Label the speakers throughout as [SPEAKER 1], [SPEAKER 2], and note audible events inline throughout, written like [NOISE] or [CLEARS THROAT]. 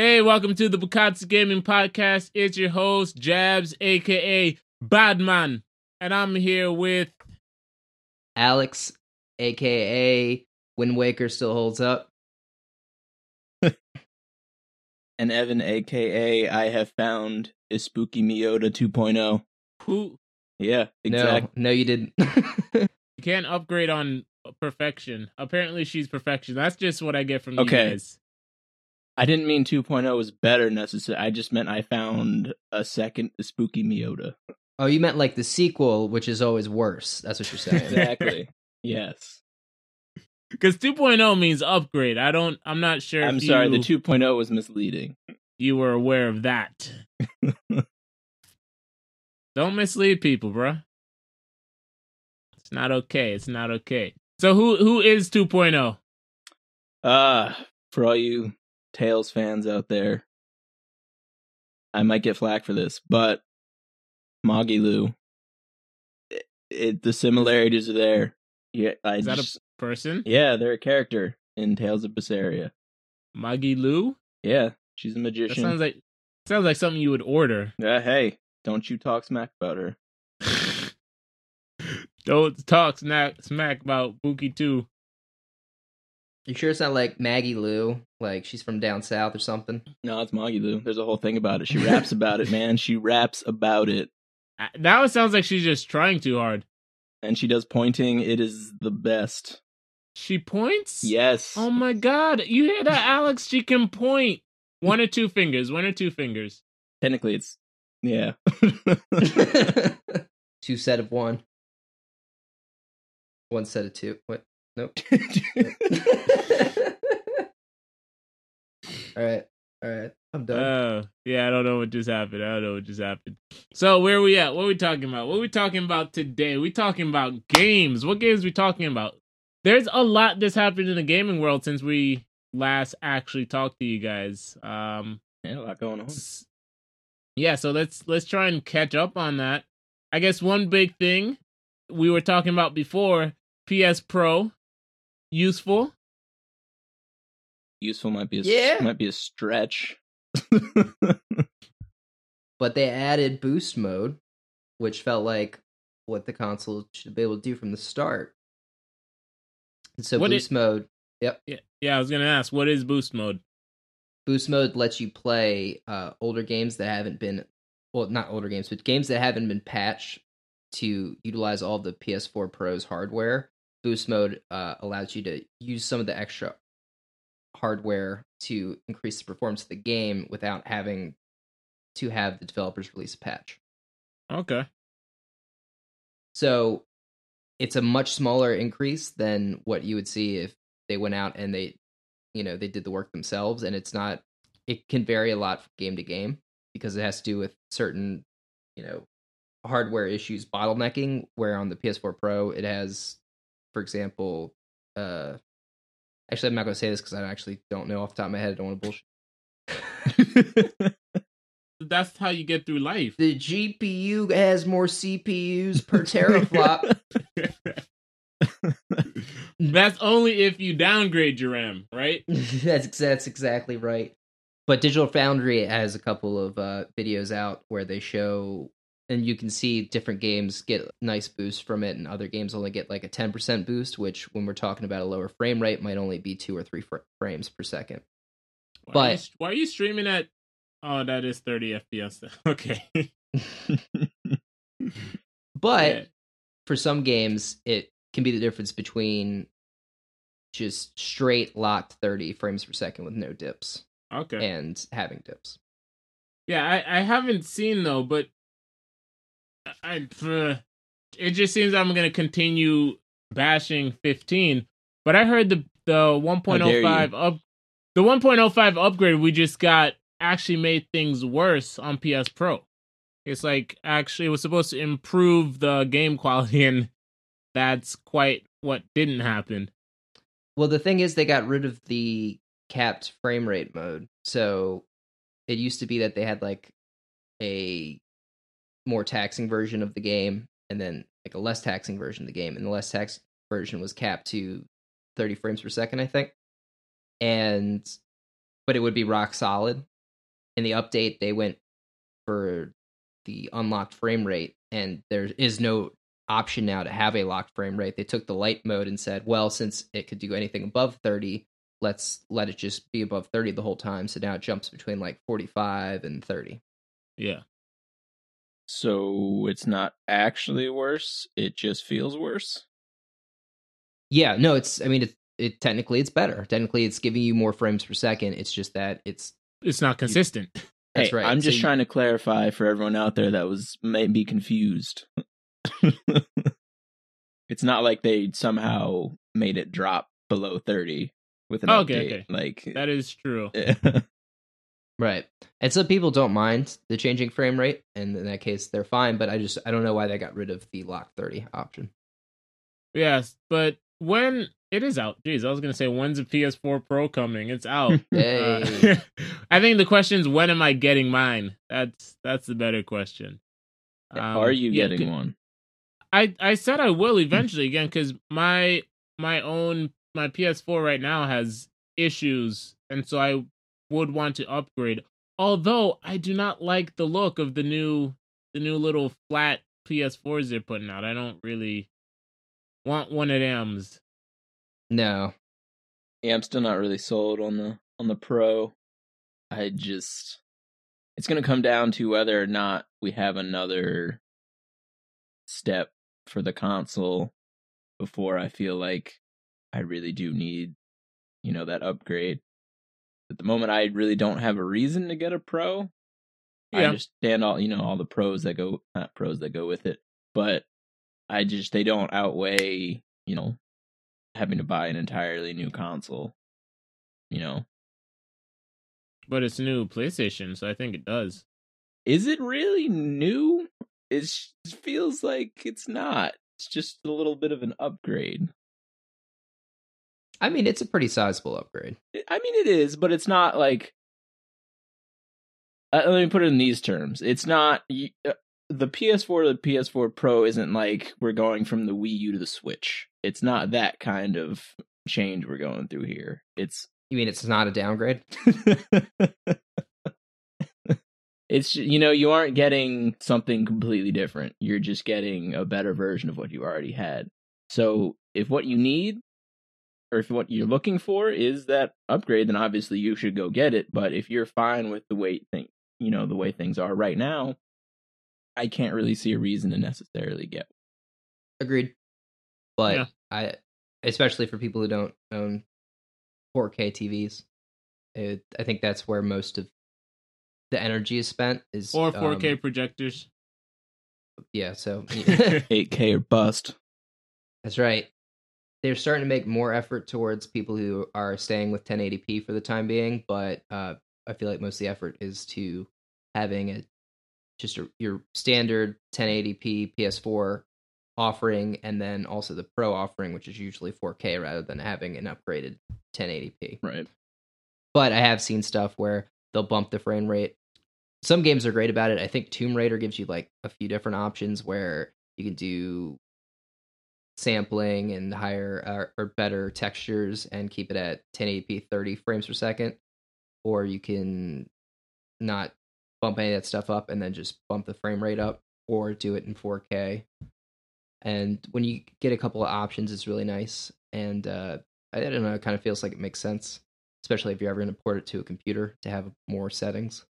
[SPEAKER 1] Hey, welcome to the Bukatsu Gaming Podcast. It's your host, Jabs, aka Badman. And I'm here with
[SPEAKER 2] Alex, aka Wind Waker, still holds up. [LAUGHS]
[SPEAKER 3] and Evan, aka I have found a spooky Miota 2.0.
[SPEAKER 1] who
[SPEAKER 3] Yeah, exactly.
[SPEAKER 2] No, no, you didn't. [LAUGHS]
[SPEAKER 1] you can't upgrade on perfection. Apparently, she's perfection. That's just what I get from
[SPEAKER 3] Okay.
[SPEAKER 1] you guys.
[SPEAKER 3] I didn't mean 2.0 was better necessarily. I just meant I found a second spooky Miota.
[SPEAKER 2] oh, you meant like the sequel, which is always worse. That's what you're saying.
[SPEAKER 3] Exactly. [LAUGHS] yes.
[SPEAKER 1] Because 2.0 means upgrade. I don't, I'm not sure.
[SPEAKER 3] I'm
[SPEAKER 1] if
[SPEAKER 3] sorry,
[SPEAKER 1] you,
[SPEAKER 3] the 2.0 was misleading.
[SPEAKER 1] you were aware of that. [LAUGHS] Don't mislead people, bruh. It's not okay. It's not okay. So who who is oh? 2.0?
[SPEAKER 3] Uh, for all you Tails fans out there, I might get flack for this, but Magilou, it, it, the similarities are there. Yeah, I
[SPEAKER 1] Is that a person?
[SPEAKER 3] yeah, they're a character in Tales of Berseria.
[SPEAKER 1] Maggie Lou?
[SPEAKER 3] Yeah, she's a
[SPEAKER 1] That
[SPEAKER 3] magician.
[SPEAKER 1] sounds like sounds like something you would order.
[SPEAKER 3] Uh, hey, don't you talk smack about her. [LAUGHS]
[SPEAKER 1] Don't talk smack smack about Buki 2.
[SPEAKER 2] you sure it's not like Maggie Lou? Like she's from down south or something?
[SPEAKER 3] No, it's Magilou. There's a whole thing about it. She raps about it, man. She raps about it.
[SPEAKER 1] Uh, Now it sounds like she's just trying too hard.
[SPEAKER 3] And she does pointing. It is the best.
[SPEAKER 1] She points?
[SPEAKER 3] Yes.
[SPEAKER 1] Oh my god. You hear that, Alex? She can point. One or two fingers. One or two fingers.
[SPEAKER 3] Technically, it's. Yeah. [LAUGHS] [LAUGHS]
[SPEAKER 2] two set of one. One set of two. What? Nope. [LAUGHS] all right. All right. I'm done.
[SPEAKER 1] Oh, yeah, I don't know what just happened. I don't know what just happened. So where we at? What are we talking about? What are we talking about today? We talking about games. What games we talking about? There's a lot that's happened in the gaming world since we last actually talked to you guys. Um
[SPEAKER 3] yeah, a lot going on.
[SPEAKER 1] yeah, so let's let's try and catch up on that. I guess one big thing we were talking about before, PS Pro useful.
[SPEAKER 3] Useful might be a,
[SPEAKER 2] Yeah.
[SPEAKER 3] might be a stretch. [LAUGHS]
[SPEAKER 2] but they added boost mode, which felt like what the console should be able to do from the start. And so
[SPEAKER 1] What it-
[SPEAKER 2] boost mode, yep,
[SPEAKER 1] Yeah, yeah, I was going to ask what is boost mode?
[SPEAKER 2] boost mode lets you play uh, older games that haven't been, well, not older games, but games that haven't been patched to utilize all the PS4 Pro's hardware. Boost mode uh, allows you to use some of the extra hardware to increase the performance of the game without having to have the developers release a patch.
[SPEAKER 1] Okay.
[SPEAKER 2] So it's a much smaller increase than what you would see if they went out and they, you know, they did the work themselves. And it's not, it can vary a lot from game to game because it has to do with certain, you know, hardware issues bottlenecking. Where on the PS4 Pro, it has, for example, uh, actually, I'm not going to say this because I actually don't know off the top of my head. I don't want to bullshit. [LAUGHS]
[SPEAKER 1] That's how you get through life.
[SPEAKER 2] The GPU has more CPUs per teraflop. [LAUGHS] [LAUGHS]
[SPEAKER 1] That's only if you downgrade your RAM, right?
[SPEAKER 2] that's that's exactly right. But Digital Foundry has a couple of uh, videos out where they show, and you can see different games get nice boosts from it, and other games only get like a ten percent boost. Which, when we're talking about a lower frame rate, might only be two or three fr- frames per second.
[SPEAKER 1] Why are you,
[SPEAKER 2] But-
[SPEAKER 1] why are you streaming at? Oh, that is 30 FPS. [LAUGHS] Okay. [LAUGHS]
[SPEAKER 2] But
[SPEAKER 1] Yeah.
[SPEAKER 2] for some games, it can be the difference between just straight locked thirty frames per second with no dips
[SPEAKER 1] Okay.
[SPEAKER 2] and having dips.
[SPEAKER 1] Yeah, I, I haven't seen though, but I, uh, it just seems I'm gonna continue bashing 15. But I heard the the 1.05 up the 1.05 upgrade we just got actually made things worse on PS Pro. It's like actually it was supposed to improve the game quality, [LAUGHS] and that's quite what didn't happen.
[SPEAKER 2] Well, the thing is, they got rid of the capped frame rate mode. So it used to be that they had like a more taxing version of the game and then like a less taxing version of the game. And the less tax version was capped to 30 frames per second, I think. And but it would be rock solid. In the update, they went for the unlocked frame rate, and there is no option now to have a locked frame rate. They took the light mode and said, well, since it could do anything above 30, let's let it just be above 30 the whole time. So now it jumps between like 45 and 30.
[SPEAKER 1] Yeah.
[SPEAKER 3] So it's not actually worse. It just feels worse.
[SPEAKER 2] Yeah, no, it's I mean it it technically it's better. Technically it's giving you more frames per second. It's just that it's
[SPEAKER 1] It's not consistent. [LAUGHS]
[SPEAKER 2] that's
[SPEAKER 3] hey,
[SPEAKER 2] right.
[SPEAKER 3] I'm
[SPEAKER 2] So
[SPEAKER 3] just
[SPEAKER 2] you-
[SPEAKER 3] trying to clarify for everyone out there that was maybe confused. [LAUGHS] it's not like they somehow made it drop below 30 with an
[SPEAKER 1] Okay,
[SPEAKER 3] update.
[SPEAKER 1] okay.
[SPEAKER 3] Like
[SPEAKER 1] That is true. Eh. [LAUGHS]
[SPEAKER 2] Right. And some people don't mind the changing frame rate, and in that case they're fine, but I just I don't know why they got rid of the lock 30 option.
[SPEAKER 1] Yes, but when it is out, jeez, I was gonna say when's the PS4 Pro coming? It's out. [LAUGHS]
[SPEAKER 2] Hey.
[SPEAKER 1] Uh, [LAUGHS] I think the question is when am I getting mine? That's that's the better question. Um,
[SPEAKER 3] Are you
[SPEAKER 1] yeah,
[SPEAKER 3] getting
[SPEAKER 1] c-
[SPEAKER 3] one?
[SPEAKER 1] I I said I will [LAUGHS] eventually again because my my own my PS4 right now has issues, and so I would want to upgrade. Although I do not like the look of the new the new little flat PS4s they're putting out. I don't really want one of them's.
[SPEAKER 2] No.
[SPEAKER 3] Yeah, I'm still not really sold on the on the pro. I just it's going to come down to whether or not we have another step for the console before I feel like I really do need, you know, that upgrade. At the moment I really don't have a reason to get a pro. I
[SPEAKER 1] Yeah.
[SPEAKER 3] understand all, you know, all the pros that go not pros that go with it, but I just they don't outweigh, you know, having to buy an entirely new console. You know,
[SPEAKER 1] But it's new PlayStation, so I think it does.
[SPEAKER 3] is it really new? It feels like it's not. It's just a little bit of an upgrade.
[SPEAKER 2] I mean, it's a pretty sizable upgrade.
[SPEAKER 3] I mean, it is, but it's not like. Uh, let me put it in these terms. It's not uh, the PS4 to the PS4 Pro isn't like we're going from the Wii U to the Switch. It's not that kind of change we're going through here. It's
[SPEAKER 2] You mean it's not a downgrade? [LAUGHS]
[SPEAKER 3] it's you know you aren't getting something completely different you're just getting a better version of what you already had so if what you need or if what you're looking for is that upgrade then obviously you should go get it but if you're fine with the way thing you know the way things are right now i can't really see a reason to necessarily get
[SPEAKER 2] Agreed. But
[SPEAKER 1] Yeah.
[SPEAKER 2] I, especially for people who don't own 4K TVs, it, I think that's where most of the energy is spent. Is
[SPEAKER 1] Or 4K
[SPEAKER 2] um,
[SPEAKER 1] projectors.
[SPEAKER 2] yeah, so [LAUGHS]
[SPEAKER 3] 8k [LAUGHS] or bust
[SPEAKER 2] that's right. They're starting to make more effort towards people who are staying with 1080p for the time being, but uh, I feel like most of the effort is to having a just a, your standard 1080p PS4 offering, and then also the Pro offering, which is usually 4K rather than having an upgraded 1080p.
[SPEAKER 3] right
[SPEAKER 2] But I have seen stuff where they'll bump the frame rate. Some games are great about it. I think Tomb Raider gives you like a few different options where you can do sampling and higher or, or better textures and keep it at 1080p 30 frames per second or you can not bump any of that stuff up and then just bump the frame rate up or do it in 4k and when you get a couple of options it's really nice and uh i don't know it kind of feels like it makes sense especially if you're ever going to port it to a computer to have more settings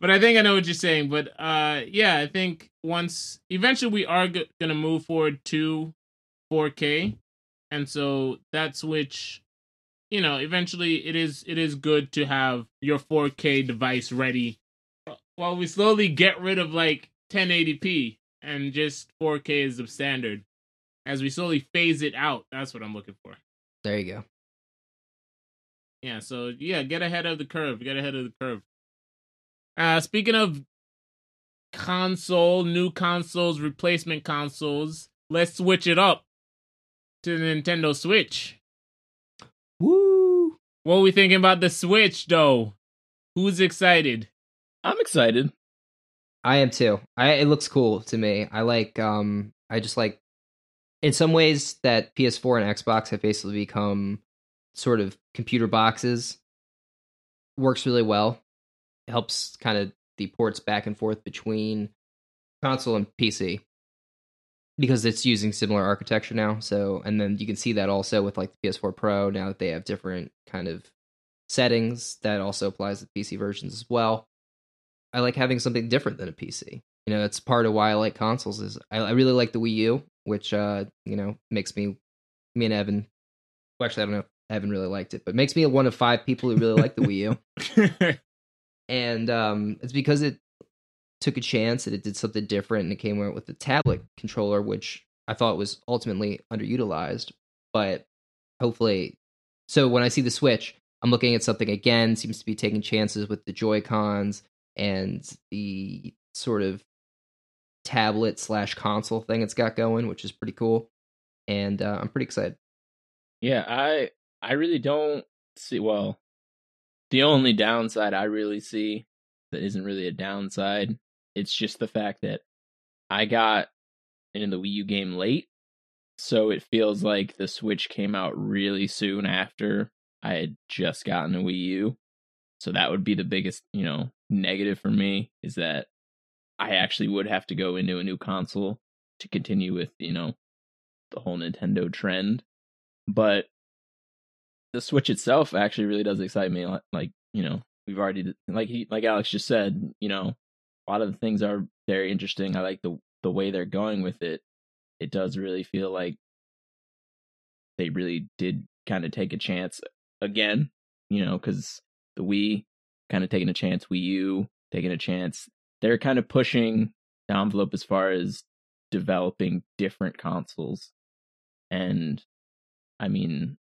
[SPEAKER 1] But I think I know what you're saying. But uh, yeah, I think once eventually we are g- gonna move forward to 4K, and so that switch, you know, eventually it is it is good to have your 4K device ready, while we slowly get rid of like 1080p and just 4K is the standard. As we slowly phase it out, that's what I'm looking for.
[SPEAKER 2] there you go
[SPEAKER 1] Yeah, so yeah, get ahead of the curve. Get ahead of the curve. Uh speaking of console, new consoles, replacement consoles, let's switch it up to the Nintendo Switch.
[SPEAKER 2] woo
[SPEAKER 1] What are we thinking about the Switch though? Who's excited?
[SPEAKER 3] i'm excited
[SPEAKER 2] I am too. I it looks cool to me. I like um I just like in some ways that PS4 and Xbox have basically become sort of computer boxes works really well. It helps kind of the ports back and forth between console and PC because it's using similar architecture now. So, and then you can see that also with like the PS4 Pro now that they have different kind of settings that also applies to PC versions as well. I like having something different than a PC. You know, that's part of why I like consoles. Is I, I really like the Wii U, which uh, you know makes me, me and Evan. Well, actually, I don't know. if Evan really liked it, but makes me one of five people who really like the Wii U. [LAUGHS] And um, it's because it took a chance and it did something different and it came out with the tablet controller, which I thought was ultimately underutilized. But hopefully, so when I see the Switch, I'm looking at something again, seems to be taking chances with the Joy Cons and the sort of tablet slash console thing it's got going, which is pretty cool. And uh, I'm pretty excited.
[SPEAKER 3] Yeah, I I really don't see well. The only downside I really see that isn't really a downside, it's just the fact that I got into the Wii U game late, so it feels like the Switch came out really soon after I had just gotten a Wii U. So that would be the biggest, you know, negative for me is that I actually would have to go into a new console to continue with, you know, the whole Nintendo trend. But the Switch itself actually really does excite me. Like, you know, we've already like he like Alex just said, you know, a lot of the things are very interesting. I like the the way they're going with it. It does really feel like they really did kind of take a chance again, you know, because the Wii kind of taking a chance, Wii U taking a chance. They're kind of pushing the envelope as far as developing different consoles. And I mean,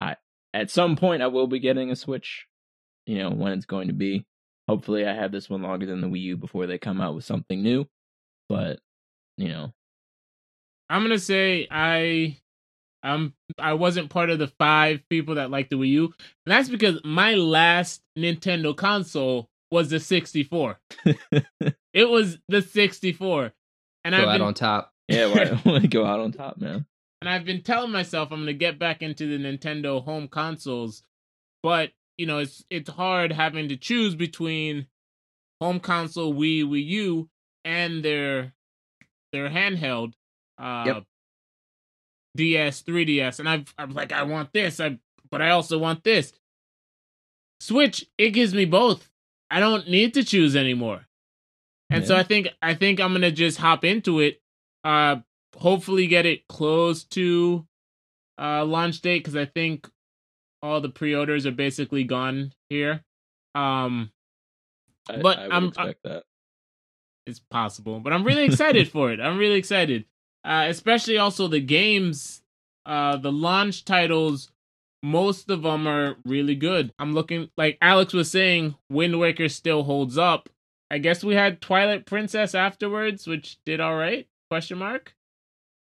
[SPEAKER 3] I at some point I will be getting a Switch, you know, when it's going to be. Hopefully I have this one longer than the Wii U before they come out with something new. But, you know.
[SPEAKER 1] I'm gonna say I um I wasn't part of the five people that like the Wii U. And that's because my last Nintendo console was the 64. [LAUGHS] it was the 64. And
[SPEAKER 2] Go
[SPEAKER 1] I've
[SPEAKER 2] out
[SPEAKER 1] been,
[SPEAKER 2] on top.
[SPEAKER 3] Yeah, why, [LAUGHS] why go out on top, man?
[SPEAKER 1] and I've been telling myself I'm gonna get back into the Nintendo home consoles, but you know it's it's hard having to choose between home console Wii, Wii U, and their their handheld uh
[SPEAKER 2] Yep.
[SPEAKER 1] DS, 3DS, and I've I'm like I want this, I but I also want this. Switch, it gives me both. I don't need to choose anymore. And so I think I think I'm gonna just hop into it. Uh hopefully get it close to uh launch date because I think all the pre-orders are basically gone here. Um
[SPEAKER 3] I,
[SPEAKER 1] But
[SPEAKER 3] I would
[SPEAKER 1] I'm-
[SPEAKER 3] expect that.
[SPEAKER 1] it's possible, but I'm really excited [LAUGHS] for it. I'm really excited. Uh especially also the games uh the launch titles most of them are really good. I'm looking like Alex was saying Wind Waker still holds up. I guess we had Twilight Princess afterwards, which did all right? Question mark.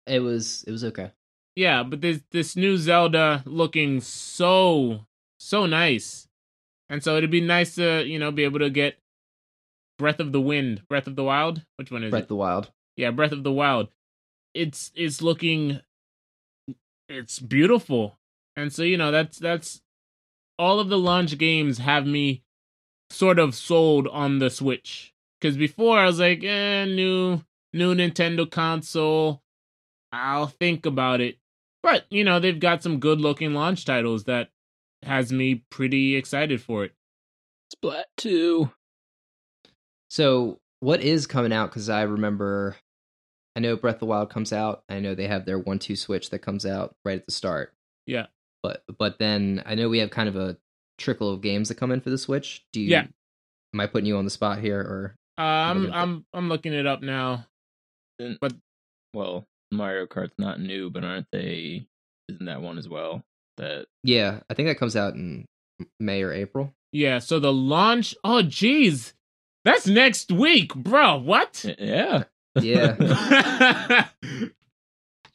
[SPEAKER 2] It was it was okay.
[SPEAKER 1] Yeah, but this this new Zelda looking so so nice, and so it'd be nice to you know be able to get Breath of the Wind, Breath of the Wild. Which one is it?
[SPEAKER 2] Breath
[SPEAKER 1] it?
[SPEAKER 2] of the Wild.
[SPEAKER 1] Yeah, Breath of the Wild. It's it's looking, it's beautiful, and so you know that's that's all of the launch games have me sort of sold on the Switch. Because before I was like, eh, new new Nintendo console. I'll think about it. But, you know, they've got some good looking launch titles that has me pretty excited for it.
[SPEAKER 3] Splat 2.
[SPEAKER 2] So what is coming out? Because I remember, I know Breath of the Wild comes out. I know they have their one-two switch that comes out right at the start.
[SPEAKER 1] Yeah.
[SPEAKER 2] But but then I know we have kind of a trickle of games that come in for the Switch. Do you?
[SPEAKER 1] Yeah.
[SPEAKER 2] Am I putting you on the spot here, or
[SPEAKER 1] Uh, I'm I'm I'm looking it up now. But-
[SPEAKER 3] well, Mario Kart's not new, but aren't they? Isn't that one as well? That
[SPEAKER 2] yeah? I think that comes out in May or April.
[SPEAKER 1] Yeah, so the launch oh geez. That's next week, bro. What?
[SPEAKER 3] yeah,
[SPEAKER 2] Yeah. [LAUGHS] [LAUGHS]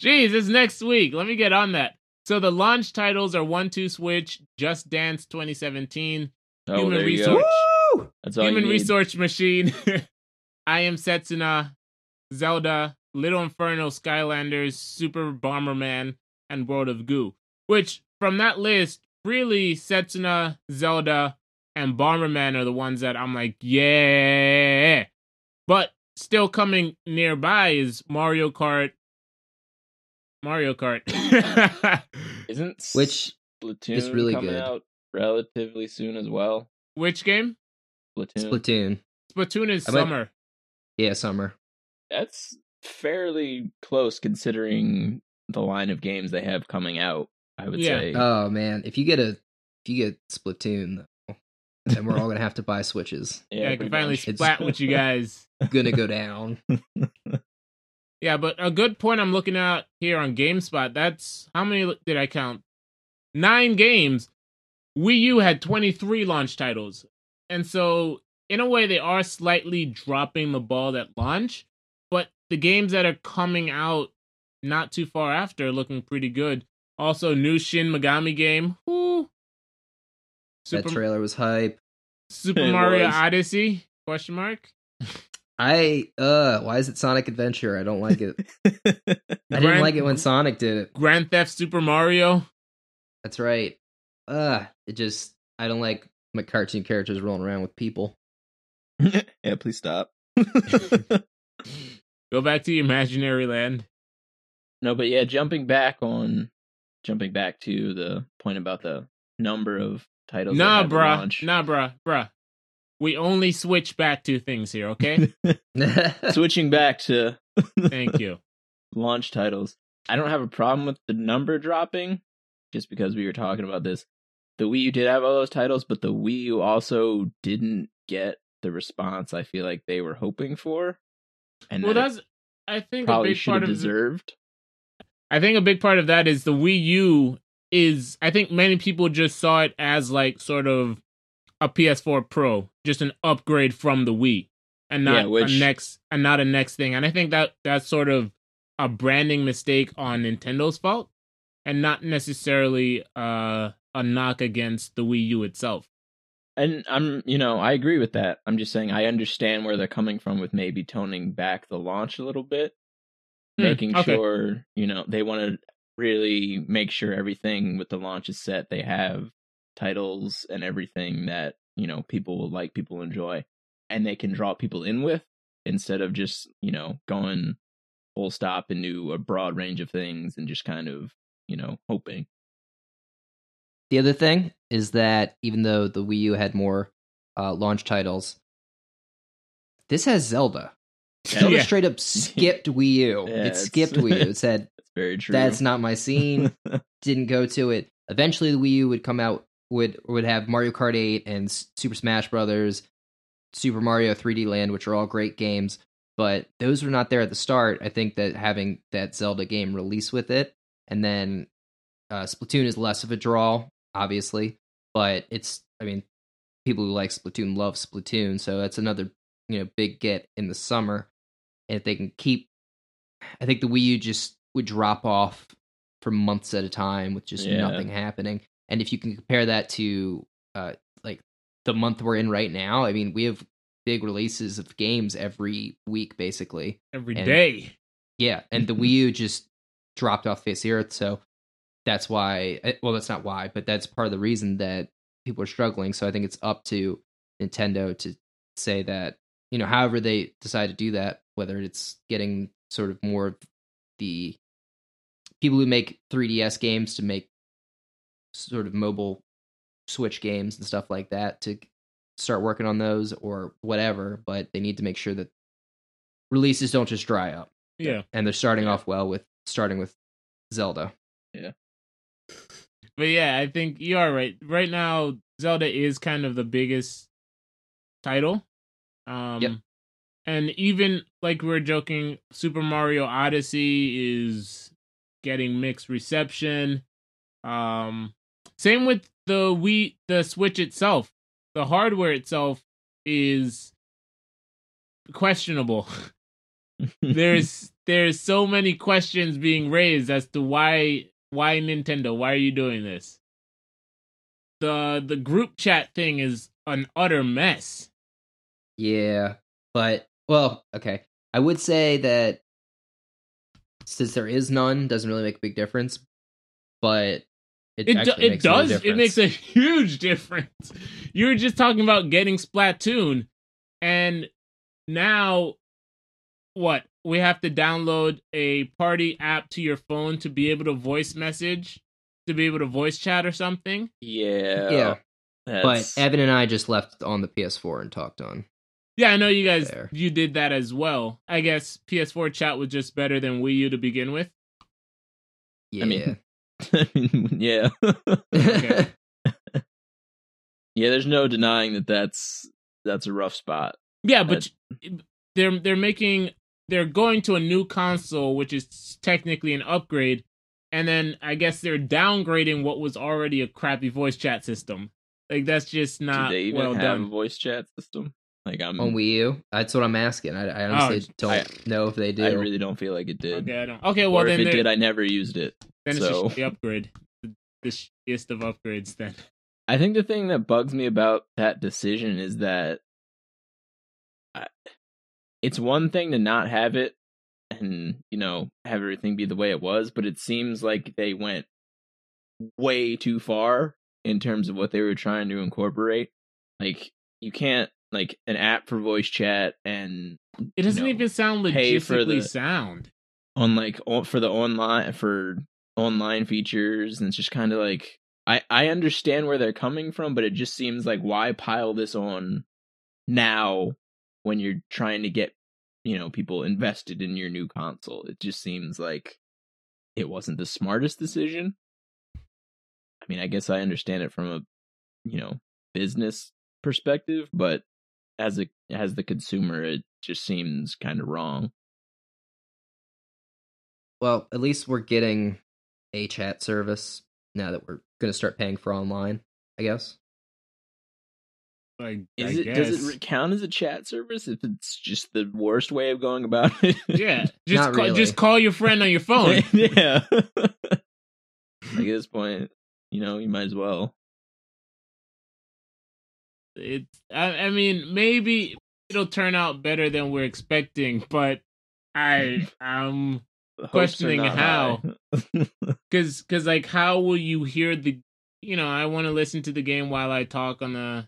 [SPEAKER 1] Jeez, it's next week. Let me get on that. So the launch titles are One Two Switch, Just Dance 2017,
[SPEAKER 3] oh,
[SPEAKER 1] Human
[SPEAKER 3] there you
[SPEAKER 1] Resource.
[SPEAKER 3] That's all
[SPEAKER 1] Human
[SPEAKER 3] you need.
[SPEAKER 1] Resource Machine, [LAUGHS] I Am Setsuna, Zelda, Little Inferno, Skylanders, Super Bomberman, and World of Goo. Which, from that list, really Setsuna, Zelda, and Bomberman are the ones that I'm like, yeah. But still coming nearby is Mario Kart. Mario Kart. [LAUGHS]
[SPEAKER 3] Isn't
[SPEAKER 2] Which
[SPEAKER 3] Splatoon
[SPEAKER 2] is really
[SPEAKER 3] coming
[SPEAKER 2] good.
[SPEAKER 3] out relatively soon as well?
[SPEAKER 1] Which game?
[SPEAKER 3] Splatoon.
[SPEAKER 2] Splatoon.
[SPEAKER 1] Splatoon is
[SPEAKER 2] I might-
[SPEAKER 1] summer.
[SPEAKER 2] Yeah, summer.
[SPEAKER 3] That's fairly close considering the line of games they have coming out. I would
[SPEAKER 1] Yeah.
[SPEAKER 3] say.
[SPEAKER 2] Oh man, if you get a if you get Splatoon, though, then we're all gonna have to buy switches. [LAUGHS]
[SPEAKER 1] Yeah, I can finally
[SPEAKER 3] much.
[SPEAKER 2] It's-
[SPEAKER 1] splat with you [LAUGHS] guys.
[SPEAKER 2] Gonna go [LAUGHS] down.
[SPEAKER 1] Yeah, but a good point I'm looking at here on GameSpot. That's how many did I count? Nine games. Wii U had 23 launch titles. And so, in a way, they are slightly dropping the ball at launch, but the games that are coming out not too far after are looking pretty good. Also, new Shin Megami game. Whoo.
[SPEAKER 2] that trailer was hype.
[SPEAKER 1] Super
[SPEAKER 3] It
[SPEAKER 1] Mario
[SPEAKER 3] was.
[SPEAKER 1] Odyssey? Question mark.
[SPEAKER 2] I uh, why is it Sonic Adventure? I don't like it. [LAUGHS] I didn't
[SPEAKER 1] Grand-
[SPEAKER 2] like it when Sonic did it.
[SPEAKER 1] Grand Theft Super Mario.
[SPEAKER 2] That's right. Uh, it just I don't like my cartoon characters rolling around with people. [LAUGHS]
[SPEAKER 3] yeah, please stop. [LAUGHS]
[SPEAKER 1] Go back to the imaginary land.
[SPEAKER 3] no, but yeah, jumping back on, jumping back to the point about the number of titles.
[SPEAKER 1] Nah, bruh. Nah, bruh. Bruh. We only switch back to things here, okay? [LAUGHS]
[SPEAKER 3] Switching back to
[SPEAKER 1] Thank you. [LAUGHS]
[SPEAKER 3] launch titles. I don't have a problem with the number dropping, just because we were talking about this. The Wii U did have all those titles, but the Wii U also didn't get the response I feel like they were hoping for, and
[SPEAKER 1] Well,
[SPEAKER 3] that
[SPEAKER 1] that's I think a big part of the-
[SPEAKER 3] deserved.
[SPEAKER 1] I think a big part of that is the Wii U is I think many people just saw it as like sort of a PS4 Pro, just an upgrade from the Wii, and not
[SPEAKER 3] Yeah, which-
[SPEAKER 1] a next and not a next thing. And I think that that's sort of a branding mistake on Nintendo's fault, and not necessarily uh, a knock against the Wii U itself.
[SPEAKER 3] And I'm, you know, I agree with that. I'm just saying I understand where they're coming from with maybe toning back the launch a little bit,
[SPEAKER 1] Hmm,
[SPEAKER 3] making
[SPEAKER 1] okay.
[SPEAKER 3] sure, you know, they want to really make sure everything with the launch is set. They have titles and everything that, you know, people will like, people enjoy, and they can draw people in with instead of just, you know, going full stop into a broad range of things and just kind of, you know, hoping.
[SPEAKER 2] The other thing is that even though the Wii U had more uh, launch titles, this has Zelda. Zelda
[SPEAKER 1] Yeah.
[SPEAKER 2] straight up [LAUGHS] skipped Wii U.
[SPEAKER 3] Yeah,
[SPEAKER 2] it skipped Wii U. It said [LAUGHS]
[SPEAKER 3] That's very true.
[SPEAKER 2] that's not my scene. [LAUGHS] Didn't go to it. Eventually, the Wii U would come out would would have Mario Kart 8 and Super Smash Brothers, Super Mario 3D Land, which are all great games. But those were not there at the start. I think that having that Zelda game release with it, and then uh, Splatoon is less of a draw, obviously. But it's, I mean, people who like Splatoon love Splatoon, so that's another you know big get in the summer. And if they can keep, I think the Wii U just would drop off for months at a time with just
[SPEAKER 3] Yeah.
[SPEAKER 2] nothing happening. And if you can compare that to uh, like the month we're in right now, I mean, we have big releases of games every week, basically.
[SPEAKER 1] every
[SPEAKER 2] And-
[SPEAKER 1] day.
[SPEAKER 2] Yeah, and the [LAUGHS] Wii U just dropped off face the earth, so that's why. eh, Well, that's not why, but that's part of the reason that people are struggling. So I think it's up to Nintendo to say that you know, however they decide to do that, whether it's getting sort of more of the people who make 3DS games to make sort of mobile Switch games and stuff like that to start working on those or whatever, but they need to make sure that releases don't just dry up
[SPEAKER 1] Yeah.
[SPEAKER 2] and they're starting
[SPEAKER 3] Yeah.
[SPEAKER 2] off well with starting with Zelda.
[SPEAKER 1] But yeah, I think you are right. Right now, Zelda is kind of the biggest title. Um
[SPEAKER 2] Yep.
[SPEAKER 1] and even like we were joking, Super Mario Odyssey is getting mixed reception. Um same with the Wii the Switch itself. The hardware itself is questionable. [LAUGHS] [LAUGHS] there's there's so many questions being raised as to why why Nintendo why are you doing this the the group chat thing is an utter mess
[SPEAKER 2] Yeah, but well, okay. I would say that since there is none, doesn't really make a big difference. But it
[SPEAKER 1] It, do, it
[SPEAKER 2] makes no
[SPEAKER 1] does. it makes a huge [LAUGHS] difference. You were just talking about getting Splatoon, and now what? We have to download a party app to your phone to be able to voice message, to be able to voice chat or something.
[SPEAKER 3] Yeah.
[SPEAKER 2] Yeah. but Evan and I just left on the PS4 and talked on.
[SPEAKER 1] Yeah, I know you guys.
[SPEAKER 2] There.
[SPEAKER 1] You did that as well. I guess PS4 chat was just better than Wii U to begin with.
[SPEAKER 2] Yeah.
[SPEAKER 3] I mean- [LAUGHS] I mean, yeah.
[SPEAKER 1] Okay. [LAUGHS]
[SPEAKER 3] yeah, there's no denying that that's that's a rough spot.
[SPEAKER 1] Yeah, but they're they're making they're going to a new console, which is technically an upgrade, and then I guess they're downgrading what was already a crappy voice chat system. Like that's just not
[SPEAKER 3] Do they even
[SPEAKER 1] well
[SPEAKER 3] have
[SPEAKER 1] done.
[SPEAKER 3] a voice chat system? Like I'm
[SPEAKER 2] on Wii U? That's what I'm asking. I, I oh, honestly don't
[SPEAKER 3] I-
[SPEAKER 2] know if they do.
[SPEAKER 3] I really don't feel like it did.
[SPEAKER 1] Okay, I don't. Okay, well
[SPEAKER 3] or
[SPEAKER 1] then
[SPEAKER 3] if it did, I never used it.
[SPEAKER 1] then it's
[SPEAKER 3] so-
[SPEAKER 1] just the upgrade, the, the shittiest of upgrades. Then
[SPEAKER 3] I think the thing that bugs me about that decision is that I, it's one thing to not have it and, you know, have everything be the way it was, but it seems like they went way too far in terms of what they were trying to incorporate. Like, you can't, like, an app for voice chat and
[SPEAKER 1] it doesn't
[SPEAKER 3] know,
[SPEAKER 1] even sound logistically
[SPEAKER 3] the-
[SPEAKER 1] sound.
[SPEAKER 3] on like for the online for online features and it's just kind of like I I understand where they're coming from but it just seems like why pile this on now when you're trying to get you know people invested in your new console it just seems like it wasn't the smartest decision I mean I guess I understand it from a you know business perspective but as a as the consumer it just seems kind of wrong
[SPEAKER 2] Well, at least we're getting a chat service now that we're going to start paying for online, I guess.
[SPEAKER 1] Like,
[SPEAKER 3] Is
[SPEAKER 1] I
[SPEAKER 3] it does it count as a chat service if it's just the worst way of going about [LAUGHS] it?
[SPEAKER 1] Yeah, [LAUGHS] just call,
[SPEAKER 2] really.
[SPEAKER 1] just call your friend on your phone. [LAUGHS]
[SPEAKER 3] yeah. like at this point, you know, you might as well.
[SPEAKER 1] It's I, I mean maybe it'll turn out better than we're expecting, but I
[SPEAKER 3] The
[SPEAKER 1] Questioning how. cuz cuz like how will you hear the you know, I want to listen to the game while I talk on the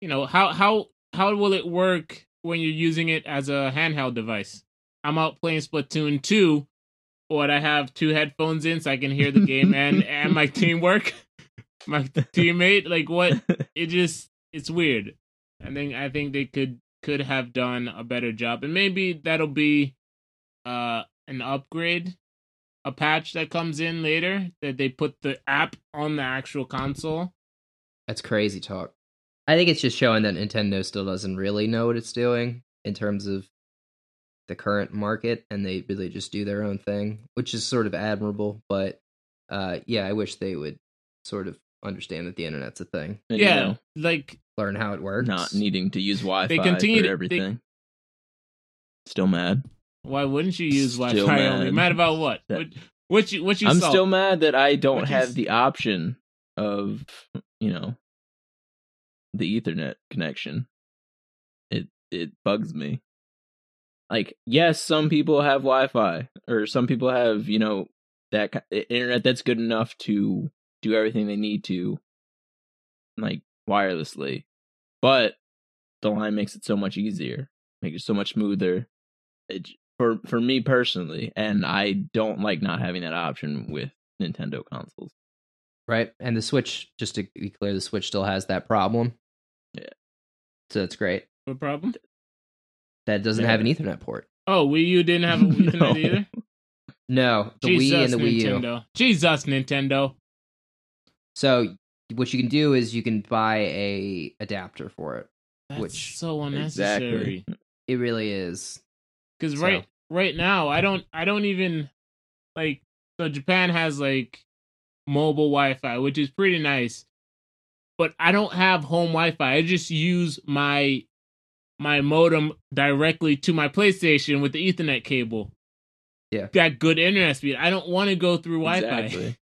[SPEAKER 1] you know, how how how will it work when you're using it as a handheld device? I'm out playing Splatoon 2 what I have two headphones in so I can hear the game and [LAUGHS] and my teamwork, my teammate like what [LAUGHS] it just it's weird. I think I think they could could have done a better job, and maybe that'll be uh an upgrade, a patch that comes in later that they put the app on the actual console.
[SPEAKER 2] That's crazy talk. I think it's just showing that Nintendo still doesn't really know what it's doing in terms of the current market and they really just do their own thing, which is sort of admirable, but uh yeah, I wish they would sort of understand that the internet's a thing,
[SPEAKER 3] And, you
[SPEAKER 1] yeah,
[SPEAKER 3] know,
[SPEAKER 1] like
[SPEAKER 2] learn how it works.
[SPEAKER 3] not needing to use Wi-Fi
[SPEAKER 1] continue
[SPEAKER 3] for
[SPEAKER 1] to- they-
[SPEAKER 3] everything. Still mad.
[SPEAKER 1] why wouldn't you use
[SPEAKER 3] Still
[SPEAKER 1] Wi-Fi only?
[SPEAKER 3] mad.
[SPEAKER 1] Mad about what?
[SPEAKER 3] That-
[SPEAKER 1] What, what you what you
[SPEAKER 3] I'm
[SPEAKER 1] saw?
[SPEAKER 3] still mad that I don't
[SPEAKER 1] What you
[SPEAKER 3] have the option of, you know, the Ethernet connection. It it bugs me. Like, yes, some people have Wi-Fi, or some people have, you know, that internet that's good enough to do everything they need to, like wirelessly. But the line makes it so much easier, makes it so much smoother. It, for for me personally, and I don't like not having that option with Nintendo consoles.
[SPEAKER 2] Right? And the Switch, just to be clear, the Switch still has that problem.
[SPEAKER 3] Yeah.
[SPEAKER 2] So that's great.
[SPEAKER 1] What problem?
[SPEAKER 2] That doesn't
[SPEAKER 3] Yeah.
[SPEAKER 2] have an Ethernet port.
[SPEAKER 1] Oh, Wii U didn't have a [LAUGHS] Ethernet
[SPEAKER 3] No.
[SPEAKER 1] either.
[SPEAKER 2] No, the
[SPEAKER 1] Jesus,
[SPEAKER 2] Wii and the Wii U.
[SPEAKER 1] Nintendo. Jesus, Nintendo.
[SPEAKER 2] So what you can do is you can buy a adapter for it.
[SPEAKER 1] That's
[SPEAKER 2] Which-
[SPEAKER 1] so unnecessary.
[SPEAKER 3] Exactly.
[SPEAKER 2] It really is.
[SPEAKER 1] Because
[SPEAKER 2] So-
[SPEAKER 1] right right now, I don't I don't even like. So Japan has like mobile Wi-Fi, which is pretty nice, but I don't have home Wi-Fi. I just use my my modem directly to my PlayStation with the Ethernet cable.
[SPEAKER 2] Yeah.
[SPEAKER 1] got good internet speed. I don't want to go through Wi-Fi.
[SPEAKER 3] Exactly. [LAUGHS]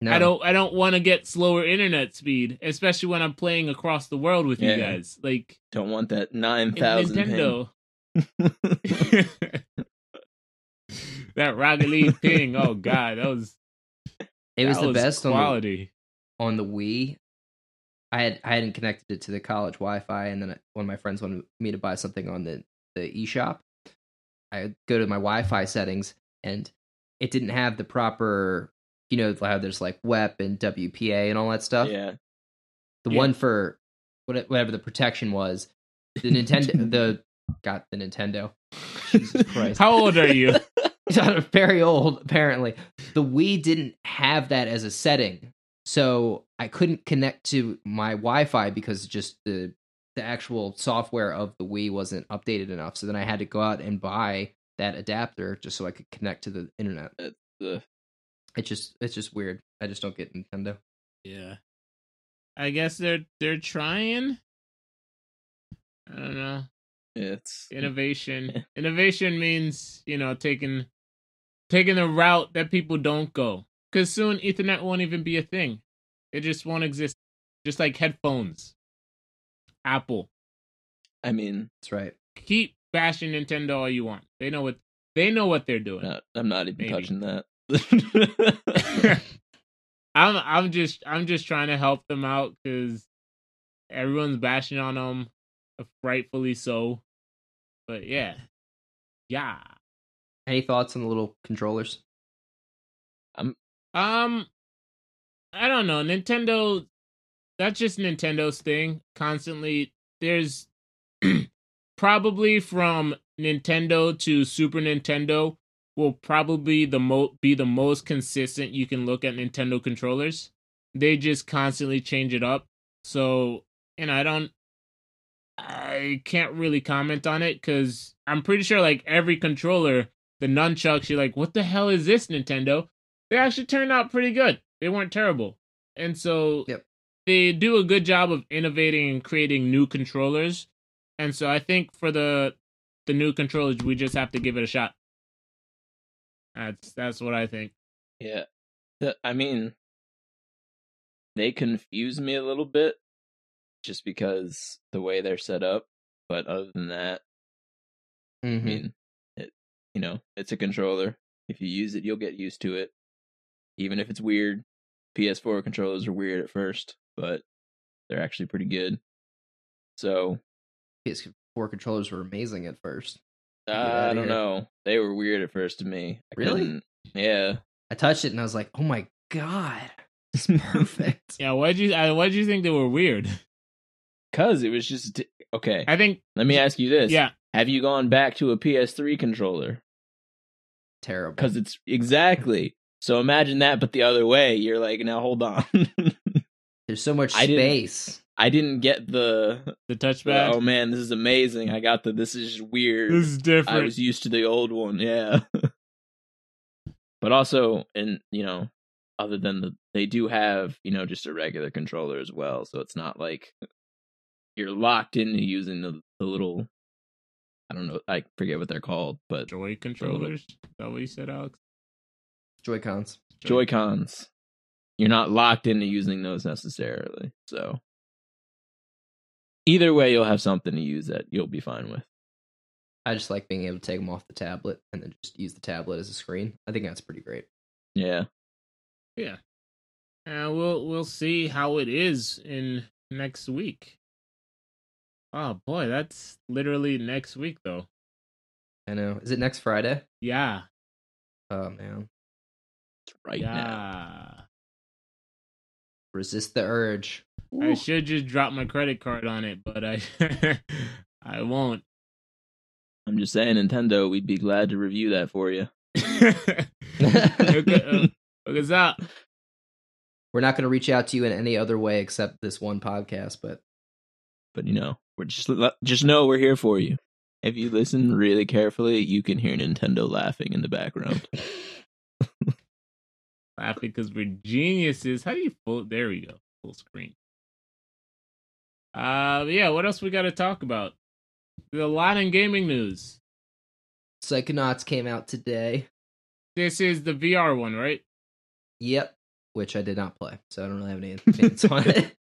[SPEAKER 2] No,
[SPEAKER 1] I don't I don't want to get slower internet speed, especially when I'm playing across the world with you guys. Like
[SPEAKER 3] Don't want that nine
[SPEAKER 1] in
[SPEAKER 3] thousand.
[SPEAKER 1] Nintendo. [LAUGHS] [LAUGHS] that Rocket League thing. Oh god, that was
[SPEAKER 2] It was
[SPEAKER 1] That
[SPEAKER 2] the best on the,
[SPEAKER 1] quality.
[SPEAKER 2] on the Wii. I had I hadn't connected it to the college Wi-Fi, and then one of my friends wanted me to buy something on the the eShop. I go to my Wi-Fi settings, and it didn't have the proper, you know, how there's like WEP and WPA and all that stuff.
[SPEAKER 3] Yeah.
[SPEAKER 2] The
[SPEAKER 1] Yeah.
[SPEAKER 2] one for whatever the protection was, the Nintendo, [LAUGHS] the got the Nintendo. Jesus [LAUGHS] Christ.
[SPEAKER 1] How old are you? [LAUGHS] [LAUGHS]
[SPEAKER 2] very old apparently the wii didn't have that as a setting so i couldn't connect to my wi-fi because just the the actual software of the wii wasn't updated enough so then i had to go out and buy that adapter just so i could connect to the internet
[SPEAKER 3] The uh,
[SPEAKER 2] it's just it's just weird i just don't get nintendo
[SPEAKER 1] Yeah. I guess they're they're trying. I don't know.
[SPEAKER 3] it's
[SPEAKER 1] Innovation. [LAUGHS] Innovation means, you know, taking taking a route that people don't go. Cuz soon ethernet won't even be a thing. It just won't exist. Just like headphones. Apple.
[SPEAKER 3] I mean,
[SPEAKER 2] that's right
[SPEAKER 1] Keep bashing Nintendo all you want. They know what they know what they're doing.
[SPEAKER 3] not, I'm not even
[SPEAKER 1] Maybe.
[SPEAKER 3] touching that. [LAUGHS] [LAUGHS]
[SPEAKER 1] I'm I'm just I'm just trying to help them out because everyone's bashing on them, rightfully so. But yeah, yeah.
[SPEAKER 2] Any thoughts on the little controllers
[SPEAKER 1] Um, I don't know. Nintendo. That's just Nintendo's thing. Constantly, there's [CLEARS THROAT] probably from Nintendo to Super Nintendo will probably the mo be the most consistent you can look at Nintendo controllers. They just constantly change it up. So, and I don't I can't really comment on it cuz I'm pretty sure like every controller, the nunchucks, you're like, "What the hell is this, Nintendo?" They actually turned out pretty good. They weren't terrible. And so
[SPEAKER 2] Yep.
[SPEAKER 1] they do a good job of innovating and creating new controllers. And so I think for the the new controllers, we just have to give it a shot. That's that's what I think.
[SPEAKER 3] yeah. I mean, they confuse me a little bit just because the way they're set up. But other than that, I
[SPEAKER 2] mm-hmm.
[SPEAKER 3] mean, it, you know, it's a controller. If you use it, you'll get used to it. Even if it's weird, PS4 controllers are weird at first, but they're actually pretty good. So
[SPEAKER 2] ps4 controllers were amazing at first
[SPEAKER 3] uh, I don't
[SPEAKER 2] here.
[SPEAKER 3] know. They were weird at first to me. I
[SPEAKER 2] Really?
[SPEAKER 3] Yeah.
[SPEAKER 2] i touched it and i was like oh my god it's [LAUGHS] perfect
[SPEAKER 1] Yeah, Why did you uh, why'd you think they were weird? [LAUGHS]
[SPEAKER 3] Cause it was just okay.
[SPEAKER 1] I think
[SPEAKER 3] Let me ask you this:
[SPEAKER 1] yeah,
[SPEAKER 3] Have you gone back to a PS3 controller?
[SPEAKER 2] Terrible
[SPEAKER 3] Because it's exactly. So imagine that, but the other way. You're like, now hold on. [LAUGHS]
[SPEAKER 2] There's so much
[SPEAKER 3] I didn't-
[SPEAKER 2] space.
[SPEAKER 3] I didn't get the.
[SPEAKER 1] the
[SPEAKER 3] the,
[SPEAKER 1] touchpad.
[SPEAKER 3] oh man, this is amazing. I got the. This is weird.
[SPEAKER 1] this is different.
[SPEAKER 3] I was used to the old one, yeah. [LAUGHS] but also, and you know, other than the, they do have you know just a regular controller as well, so it's not like you're locked into using the the little. I don't know. I forget what they're called, but
[SPEAKER 1] Joy controllers. Is that what you said, Alex?
[SPEAKER 2] Joy Cons.
[SPEAKER 3] Joy Cons. You're not locked into using those necessarily. So either way, you'll have something to use that you'll be fine with.
[SPEAKER 2] I just like being able to take them off the tablet and then just use the tablet as a screen. I think that's pretty great.
[SPEAKER 3] Yeah.
[SPEAKER 1] Yeah. And we'll we'll see how it is in next week. Oh boy, that's literally next week though.
[SPEAKER 2] I know. Is it next Friday?
[SPEAKER 1] Yeah.
[SPEAKER 2] Oh man.
[SPEAKER 3] It's right
[SPEAKER 1] yeah.
[SPEAKER 3] now.
[SPEAKER 2] Resist the urge.
[SPEAKER 1] I should just drop my credit card on it, but I [LAUGHS] I won't.
[SPEAKER 3] I'm just saying, Nintendo, we'd be glad to review that for you. [LAUGHS]
[SPEAKER 1] Look at- uh, look [LAUGHS] us up.
[SPEAKER 2] We're not going to reach out to you in any other way except this one podcast, but
[SPEAKER 3] But you know, we're just just know we're here for you. If you listen really carefully, you can hear Nintendo laughing in the background. [LAUGHS]
[SPEAKER 1] Laughing because we're geniuses. How do you full? There we go. Full screen. Uh, yeah. What else we got to talk about? There's a lot in gaming news.
[SPEAKER 2] Psychonauts came out today.
[SPEAKER 1] This is the VR one, right?
[SPEAKER 2] Yep. Which I did not play, so I don't really have any opinions on [LAUGHS] it.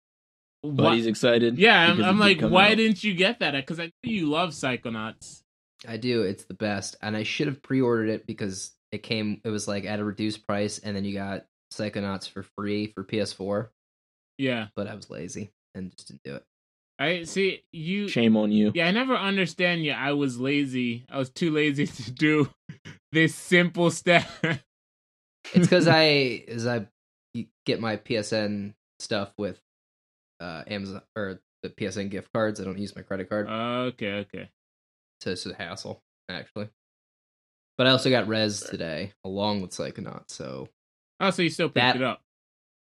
[SPEAKER 3] But
[SPEAKER 1] Why-
[SPEAKER 3] he's excited.
[SPEAKER 1] yeah, I'm, I'm like, why
[SPEAKER 3] out.
[SPEAKER 1] didn't you get that? Because I know you love Psychonauts.
[SPEAKER 2] I do. It's the best, and I should have pre-ordered it because it came. It was like at a reduced price, and then you got Psychonauts for free for PS4,
[SPEAKER 1] Yeah.
[SPEAKER 2] but I was lazy and just didn't do it.
[SPEAKER 1] I see you.
[SPEAKER 3] Shame on you.
[SPEAKER 1] Yeah, I never understand you. I was lazy. I was too lazy [LAUGHS] to do this simple step.
[SPEAKER 2] It's because [LAUGHS] I as I get my PSN stuff with uh Amazon or the PSN gift cards. I don't use my credit card,
[SPEAKER 1] okay, okay.
[SPEAKER 2] so it's a hassle actually. But I also got Res today along with Psychonauts, so
[SPEAKER 1] Oh, so you still picked
[SPEAKER 2] That-
[SPEAKER 1] it up?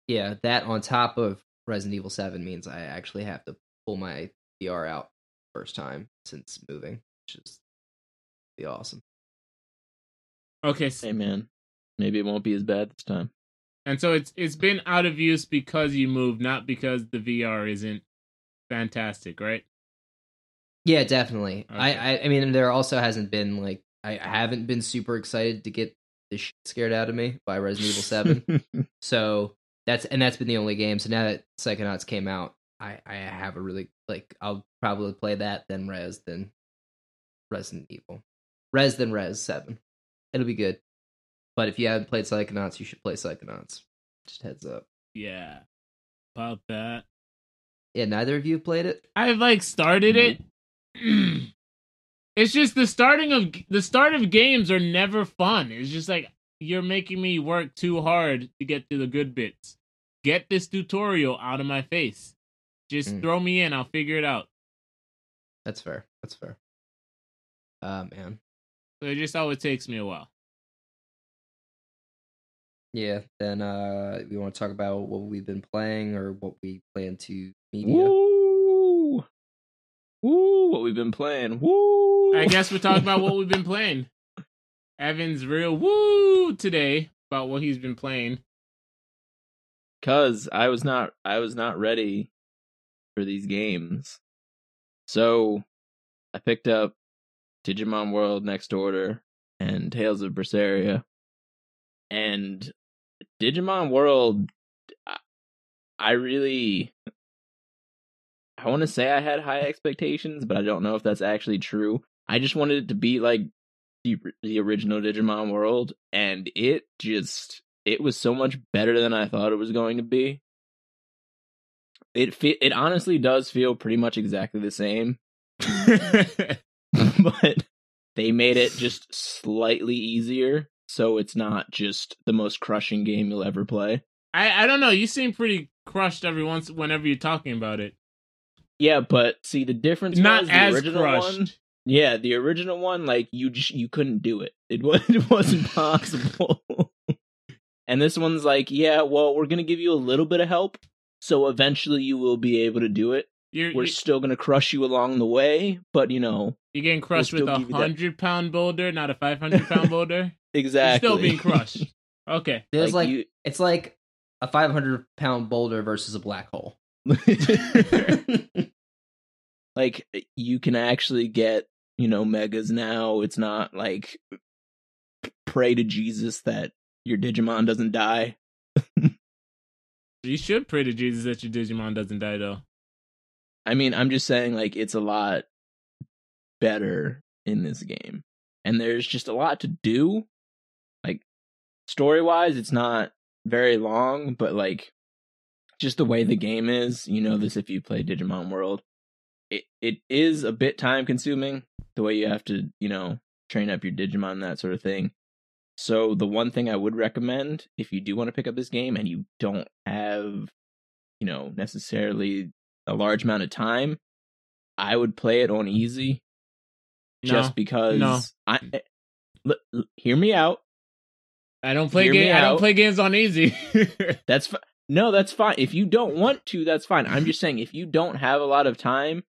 [SPEAKER 2] yeah, that on top of Resident Evil Seven means I actually have to pull my VR out first time since moving, which is be awesome.
[SPEAKER 1] Okay, s-
[SPEAKER 3] Hey man, maybe it won't be as bad this time.
[SPEAKER 1] And so it's it's been out of use because you moved, not because the VR isn't fantastic, right?
[SPEAKER 2] Yeah, definitely.
[SPEAKER 1] Okay.
[SPEAKER 2] I, I I mean, there also hasn't been like I, I haven't been super excited to get the shit scared out of me by Resident Evil Seven. [LAUGHS] So that's and that's been the only game. So now that Psychonauts came out, I I have a really like I'll probably play that then Res then Resident Evil, Res then Res Seven. It'll be good. But if you haven't played Psychonauts, you should play Psychonauts. Just heads up.
[SPEAKER 1] Yeah, about that.
[SPEAKER 2] Yeah, neither of you have played it.
[SPEAKER 1] I've like started it. [CLEARS THROAT] it's just the starting of the start of games are never fun. It's just like you're making me work too hard to get to the good bits. Get this tutorial out of my face. Just
[SPEAKER 2] Mm.
[SPEAKER 1] throw me in. I'll figure it out.
[SPEAKER 2] That's fair. That's fair. Uh man.
[SPEAKER 1] So it just always takes me a while.
[SPEAKER 2] Yeah, then uh we want to talk about what we've been playing or what we plan to media.
[SPEAKER 3] Woo! Woo! What we've been playing. Woo!
[SPEAKER 1] I guess we're talking about what we've [LAUGHS] been playing. Evan's real woo today about what he's been playing.
[SPEAKER 3] Cause I was not I was not ready for these games. So I picked up Digimon World Next Order and Tales of Berseria. And Digimon World I- really I want to say I had high expectations, but I don't know if that's actually true. I just wanted it to be like the the original Digimon World and it just it was so much better than I thought it was going to be. It fe- it honestly does feel pretty much exactly the same, [LAUGHS] [LAUGHS] but they made it just slightly easier, so it's not just the most crushing game you'll ever play.
[SPEAKER 1] I I don't know. You seem pretty crushed every once whenever you're talking about it.
[SPEAKER 3] Yeah, but see the difference
[SPEAKER 1] Not
[SPEAKER 3] was the
[SPEAKER 1] as
[SPEAKER 3] original
[SPEAKER 1] crushed.
[SPEAKER 3] one. Yeah, the original one, like you just you couldn't do it. It was [LAUGHS] it wasn't possible. and this one's like, yeah, well, we're gonna give you a little bit of help, so eventually you will be able to do it.
[SPEAKER 1] You're
[SPEAKER 3] We're
[SPEAKER 1] you're,
[SPEAKER 3] still gonna crush you along the way, but you know
[SPEAKER 1] you're getting crushed
[SPEAKER 3] we'll
[SPEAKER 1] with a
[SPEAKER 3] still give you that-
[SPEAKER 1] hundred pound boulder, not a five hundred pound boulder. [LAUGHS]
[SPEAKER 3] exactly.
[SPEAKER 1] You're still being crushed. Okay.
[SPEAKER 2] There's like,
[SPEAKER 3] you-
[SPEAKER 2] it's like a 500 pound boulder versus a black hole. [LAUGHS]
[SPEAKER 3] like eh, you can actually get you know megas now. It's not like pray to Jesus that your Digimon doesn't die.
[SPEAKER 1] You should pray to Jesus that your Digimon doesn't die though.
[SPEAKER 3] I mean, I'm just saying, like, it's a lot better in this game. And there's just a lot to do. Story wise, it's not very long, but, like, just the way the game is, you know this if you play Digimon World. It it is a bit time consuming, the way you have to, you know, train up your Digimon and that sort of thing. So the one thing I would recommend if you do want to pick up this game and you don't have, you know, necessarily a large amount of time, I would play it on easy.
[SPEAKER 1] No,
[SPEAKER 3] Just because
[SPEAKER 1] no.
[SPEAKER 3] I eh, l- l- hear me out.
[SPEAKER 1] I don't play game. I don't play games on easy. [LAUGHS]
[SPEAKER 3] That's fi- no, that's fine. If you don't want to, that's fine. I'm just saying if you don't have a lot of time,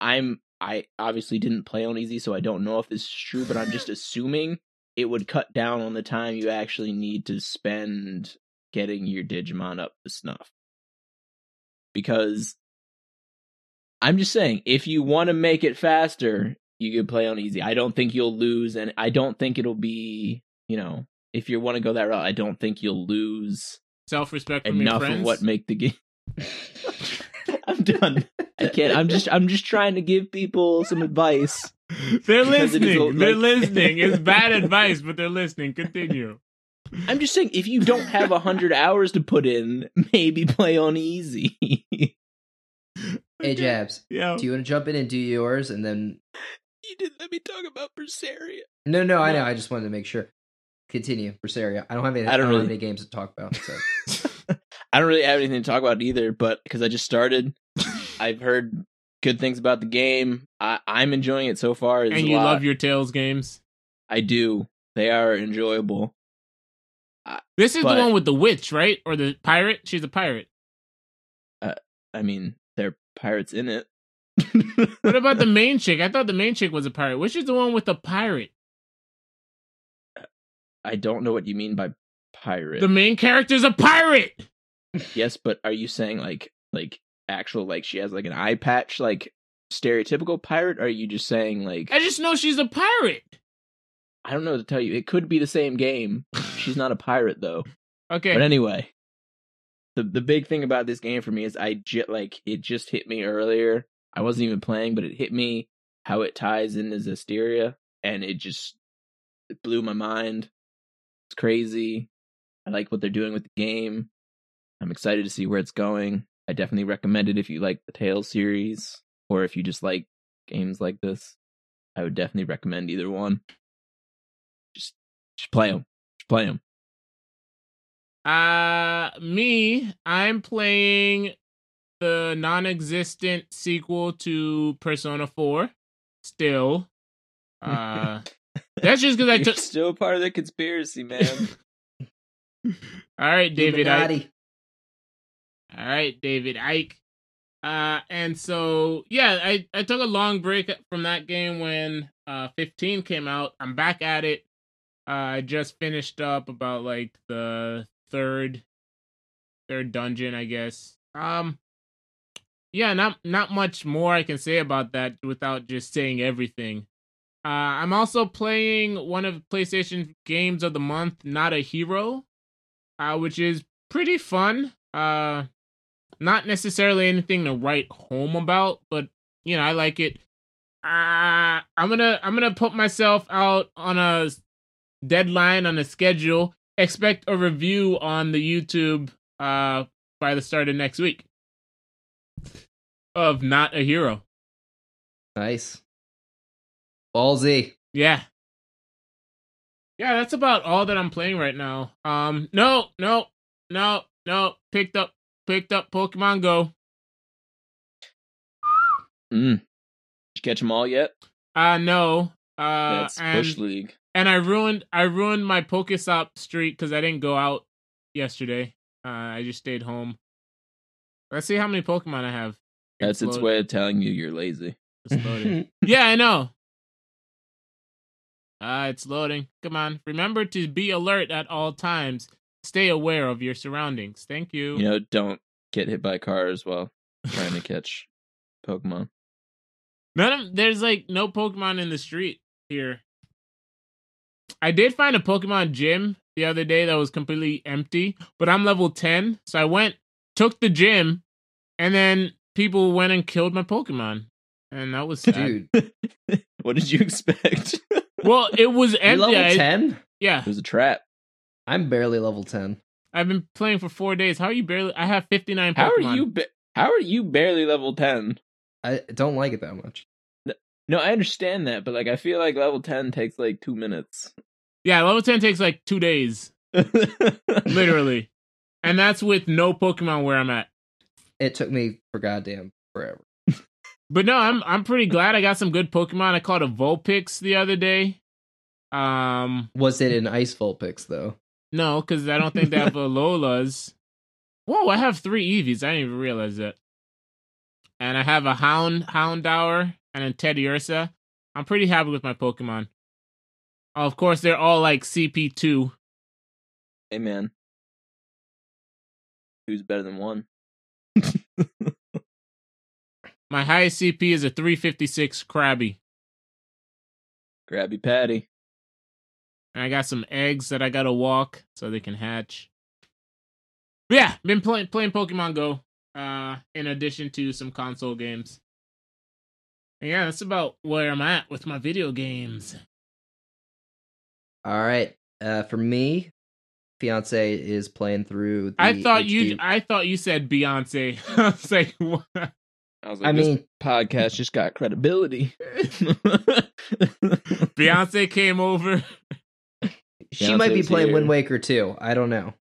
[SPEAKER 3] I'm I obviously didn't play on easy, so I don't know if this is true, but I'm just assuming it would cut down on the time you actually need to spend getting your Digimon up to snuff. Because I'm just saying, if you want to make it faster, you could play on easy. I don't think you'll lose, and I don't think it'll be, you know, if you want to go that route, I don't think you'll lose
[SPEAKER 1] Self respect from your
[SPEAKER 3] enough of what make the game. [LAUGHS] I'm done. I can't. I'm just. I'm just trying to give people some advice.
[SPEAKER 1] They're
[SPEAKER 3] Because it is
[SPEAKER 1] listening.
[SPEAKER 3] a-
[SPEAKER 1] they're
[SPEAKER 3] like-
[SPEAKER 1] listening. It's [LAUGHS] bad advice, but they're listening. Continue.
[SPEAKER 3] I'm just saying, if you don't have a hundred hours to put in, maybe play on easy.
[SPEAKER 2] Hey, Jabs,
[SPEAKER 1] Yeah.
[SPEAKER 2] do you want to jump in and do yours, and then?
[SPEAKER 3] you didn't let me talk about Berseria.
[SPEAKER 2] No, no, I know. I just wanted to make sure. Continue, Berseria. I don't have any.
[SPEAKER 3] I
[SPEAKER 2] I
[SPEAKER 3] don't
[SPEAKER 2] don't, have any games to talk about. So. [LAUGHS]
[SPEAKER 3] I don't really have anything to talk about either, but because I just started, I've heard good things about the game. I, I'm enjoying it so far. It's
[SPEAKER 1] And you love your Tales games.
[SPEAKER 3] I do. They are enjoyable.
[SPEAKER 1] This is
[SPEAKER 3] But-
[SPEAKER 1] the one with the witch, right? Or the pirate? She's a pirate.
[SPEAKER 3] Uh, I mean, there are pirates in it.
[SPEAKER 1] What about the [LAUGHS] main chick? I thought the main chick was a pirate. Which is the one with the pirate?
[SPEAKER 3] I don't know what you mean by pirate.
[SPEAKER 1] The main character's a pirate.
[SPEAKER 3] yes, but are you saying like like actual like she has like an eye patch like stereotypical pirate? Or are you just saying like
[SPEAKER 1] I just know she's a pirate.
[SPEAKER 3] I don't know what to tell you. It could be the same game. [LAUGHS] She's not a pirate though.
[SPEAKER 1] Okay.
[SPEAKER 3] But anyway, the the big thing about this game for me is I j- like it just hit me earlier. I wasn't even playing, but it hit me how it ties into Zestiria, and it just it blew my mind. It's crazy. I like what they're doing with the game. I'm excited to see where it's going. I definitely recommend it if you like the Tales series, or if you just like games like this. I would definitely recommend either one. Just, just play them. Just play them.
[SPEAKER 1] Uh me, I'm playing the non-existent sequel to Persona 4 still. [LAUGHS] Uh That's just cuz I took
[SPEAKER 3] still part of the conspiracy, man. [LAUGHS]
[SPEAKER 1] All right, David
[SPEAKER 2] Icke.
[SPEAKER 1] All right, David Icke. Uh, and so yeah, I I took a long break from that game when uh 15 came out. I'm back at it. Uh, I just finished up about like the third third dungeon, I guess. Um, yeah, not not much more I can say about that without just saying everything. Uh, I'm also playing one of PlayStation games of the month, Not a Hero, uh, which is pretty fun. Uh, not necessarily anything to write home about, but you know, I like it. Uh, I'm gonna I'm gonna put myself out on a deadline on a schedule. Expect a review on the YouTube uh by the start of next week of Not a Hero.
[SPEAKER 2] Nice. Ballsy.
[SPEAKER 1] Yeah. Yeah, that's about all that I'm playing right now. Um no, no, no, no. Picked up picked up Pokemon Go.
[SPEAKER 3] mm. Did you catch them all yet?
[SPEAKER 1] Uh no. Uh
[SPEAKER 3] That's
[SPEAKER 1] and,
[SPEAKER 3] Bush League.
[SPEAKER 1] and I ruined I ruined my Pokestop streak because I didn't go out yesterday. Uh I just stayed home. Let's see how many Pokemon I have.
[SPEAKER 3] That's its way of telling you you're lazy.
[SPEAKER 1] Yeah, I know. Ah, it's loading. Come on. Remember to be alert at all times. Stay aware of your surroundings. Thank you.
[SPEAKER 3] You know, don't get hit by cars while trying to [LAUGHS] catch Pokemon.
[SPEAKER 1] None of there's like no Pokemon in the street here. I did find a Pokemon gym the other day that was completely empty, but I'm level 10, so I went, took the gym, and then people went and killed my Pokemon. And that was sad.
[SPEAKER 2] Dude, [LAUGHS]
[SPEAKER 3] what did you expect? [LAUGHS]
[SPEAKER 1] Well, it was
[SPEAKER 2] you
[SPEAKER 1] empty.
[SPEAKER 2] level
[SPEAKER 1] I-
[SPEAKER 2] 10?
[SPEAKER 1] yeah.
[SPEAKER 3] it was a trap.
[SPEAKER 2] I'm barely level 10.
[SPEAKER 1] I've been playing for four days. How are you barely? I have 59 Pokemon.
[SPEAKER 3] How are you? Ba- how are you barely level ten?
[SPEAKER 2] I don't like it that much.
[SPEAKER 3] No, I understand that, but like, I feel like level ten takes like two minutes.
[SPEAKER 1] Yeah, level 10 takes like two days, [LAUGHS] literally. and that's with no Pokemon where I'm at.
[SPEAKER 2] It took me for goddamn forever.
[SPEAKER 1] But no, I'm I'm pretty glad I got some good Pokemon. I caught a Vulpix the other day. Um,
[SPEAKER 2] Was it an Ice Vulpix, though?
[SPEAKER 1] no, because I don't think they have [LAUGHS] Alolas. Whoa, I have three Eevees. I didn't even realize that. And I have a Hound Houndour and a Teddy Ursa. I'm pretty happy with my Pokemon. Of course, they're all like CP2.
[SPEAKER 3] hey man, who's better than one? [LAUGHS]
[SPEAKER 1] My highest CP is a 356 Krabby.
[SPEAKER 3] Krabby Patty.
[SPEAKER 1] And I got some eggs that I gotta walk so they can hatch. But yeah, been playing playing Pokemon Go. Uh, in addition to some console games. And yeah, that's about where I'm at with my video games.
[SPEAKER 2] All right. Uh, for me, fiance is playing through. The
[SPEAKER 1] I thought
[SPEAKER 2] HD
[SPEAKER 1] you. I thought you said Beyonce. [LAUGHS] I was like, [LAUGHS] what?
[SPEAKER 3] I was like,
[SPEAKER 2] I
[SPEAKER 3] this
[SPEAKER 2] mean,
[SPEAKER 3] podcast just got credibility. [LAUGHS]
[SPEAKER 1] Beyonce came over.
[SPEAKER 2] she might be playing
[SPEAKER 3] here.
[SPEAKER 2] Wind Waker too. I don't know.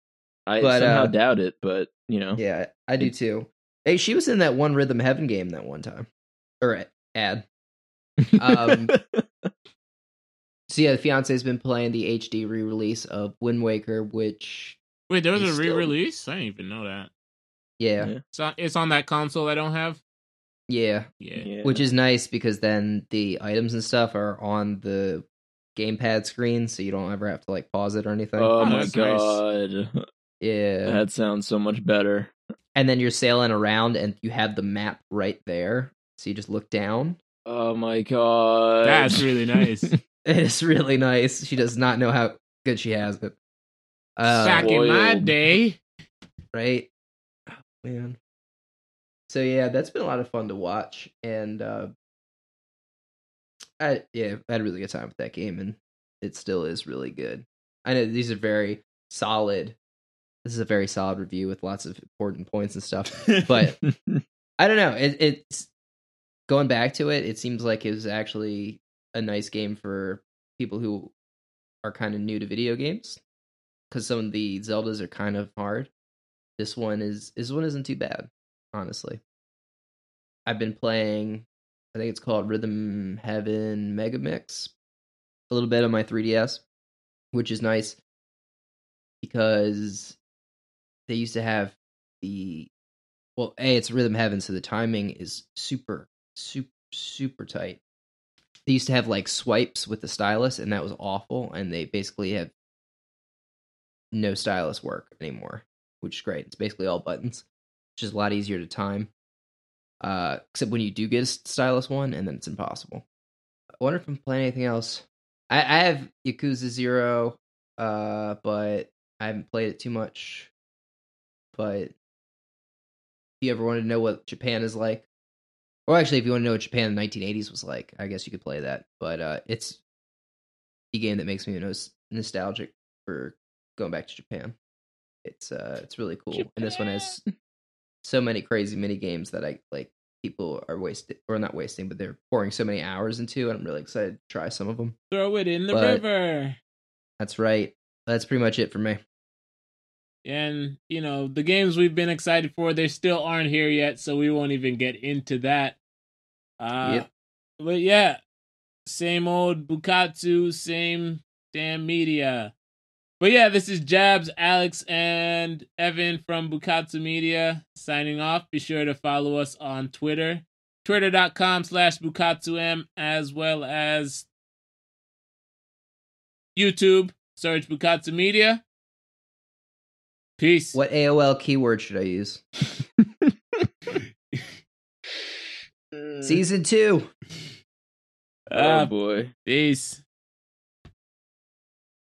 [SPEAKER 3] I
[SPEAKER 2] But,
[SPEAKER 3] somehow
[SPEAKER 2] uh,
[SPEAKER 3] doubt it, but you know,
[SPEAKER 2] Yeah, I do too. Hey, she was in that one Rhythm Heaven game that one time, or ad. um, [LAUGHS] So yeah, the fiance's been playing the HD re-release of Wind Waker, which
[SPEAKER 1] Wait, there was a
[SPEAKER 2] still-
[SPEAKER 1] re-release. I didn't even know that.
[SPEAKER 2] yeah,
[SPEAKER 3] Yeah.
[SPEAKER 1] It's on, it's on that console I don't have.
[SPEAKER 2] Yeah,
[SPEAKER 1] Yeah.
[SPEAKER 3] Yeah.
[SPEAKER 2] which is nice because then the items and stuff are on the gamepad screen, so you don't ever have to like pause it or anything.
[SPEAKER 3] oh,
[SPEAKER 1] Oh,
[SPEAKER 3] my
[SPEAKER 1] that's nice.
[SPEAKER 3] god,
[SPEAKER 2] yeah,
[SPEAKER 3] that sounds so much better.
[SPEAKER 2] and then you're sailing around and you have the map right there, so you just look down.
[SPEAKER 3] Oh my god,
[SPEAKER 1] That's really nice. [LAUGHS]
[SPEAKER 2] It is really nice. She does not know how good she has it. Uh,
[SPEAKER 1] Back in my day.
[SPEAKER 2] right? Oh, man. So yeah, that's been a lot of fun to watch, and uh, I yeah, I had a really good time with that game, and it still is really good. I know these are very solid. This is a very solid review with lots of important points and stuff. But [LAUGHS] I don't know. It, it's going back to it. It seems like it was actually a nice game for people who are kind of new to video games because some of the Zeldas are kind of hard. This one is this one isn't too bad, honestly. I've been playing. I think it's called Rhythm Heaven Mega Mix. A little bit on my 3DS, which is nice because they used to have the well, a it's Rhythm Heaven, so the timing is super, super, super tight. They used to have like swipes with the stylus, and that was awful. And they basically have no stylus work anymore, which is great. It's basically all buttons, which is a lot easier to time. Uh, except when you do get a stylus one, and then it's impossible. I wonder if I'm playing anything else. I, I have Yakuza Zero, uh, but I haven't played it too much. But if you ever wanted to know what Japan is like, or actually, if you want to know what Japan in the 1980s was like, I guess you could play that. But uh, it's a game that makes me nos- nostalgic for going back to Japan. It's uh, it's really cool, and this one has so many crazy mini games that I like. People are wasting, or not wasting, but they're pouring so many hours into, and I'm really excited to try some of them.
[SPEAKER 1] Throw it in the
[SPEAKER 2] But-
[SPEAKER 1] river.
[SPEAKER 2] That's right. That's pretty much it for me.
[SPEAKER 1] And, you know, the games we've been excited for, they still aren't here yet, so we won't even get into that. Uh,
[SPEAKER 2] Yep.
[SPEAKER 1] But yeah, same old Bukatsu, same damn media. But yeah, this is Jabs, Alex, and Evan from Bukatsu Media signing off. Be sure to follow us on Twitter, twitter.com slash BukatsuM, as well as YouTube. Search Bukatsu Media. Peace.
[SPEAKER 2] What AOL keyword should I use? [LAUGHS] Season two.
[SPEAKER 3] oh
[SPEAKER 1] Uh,
[SPEAKER 3] boy.
[SPEAKER 1] peace.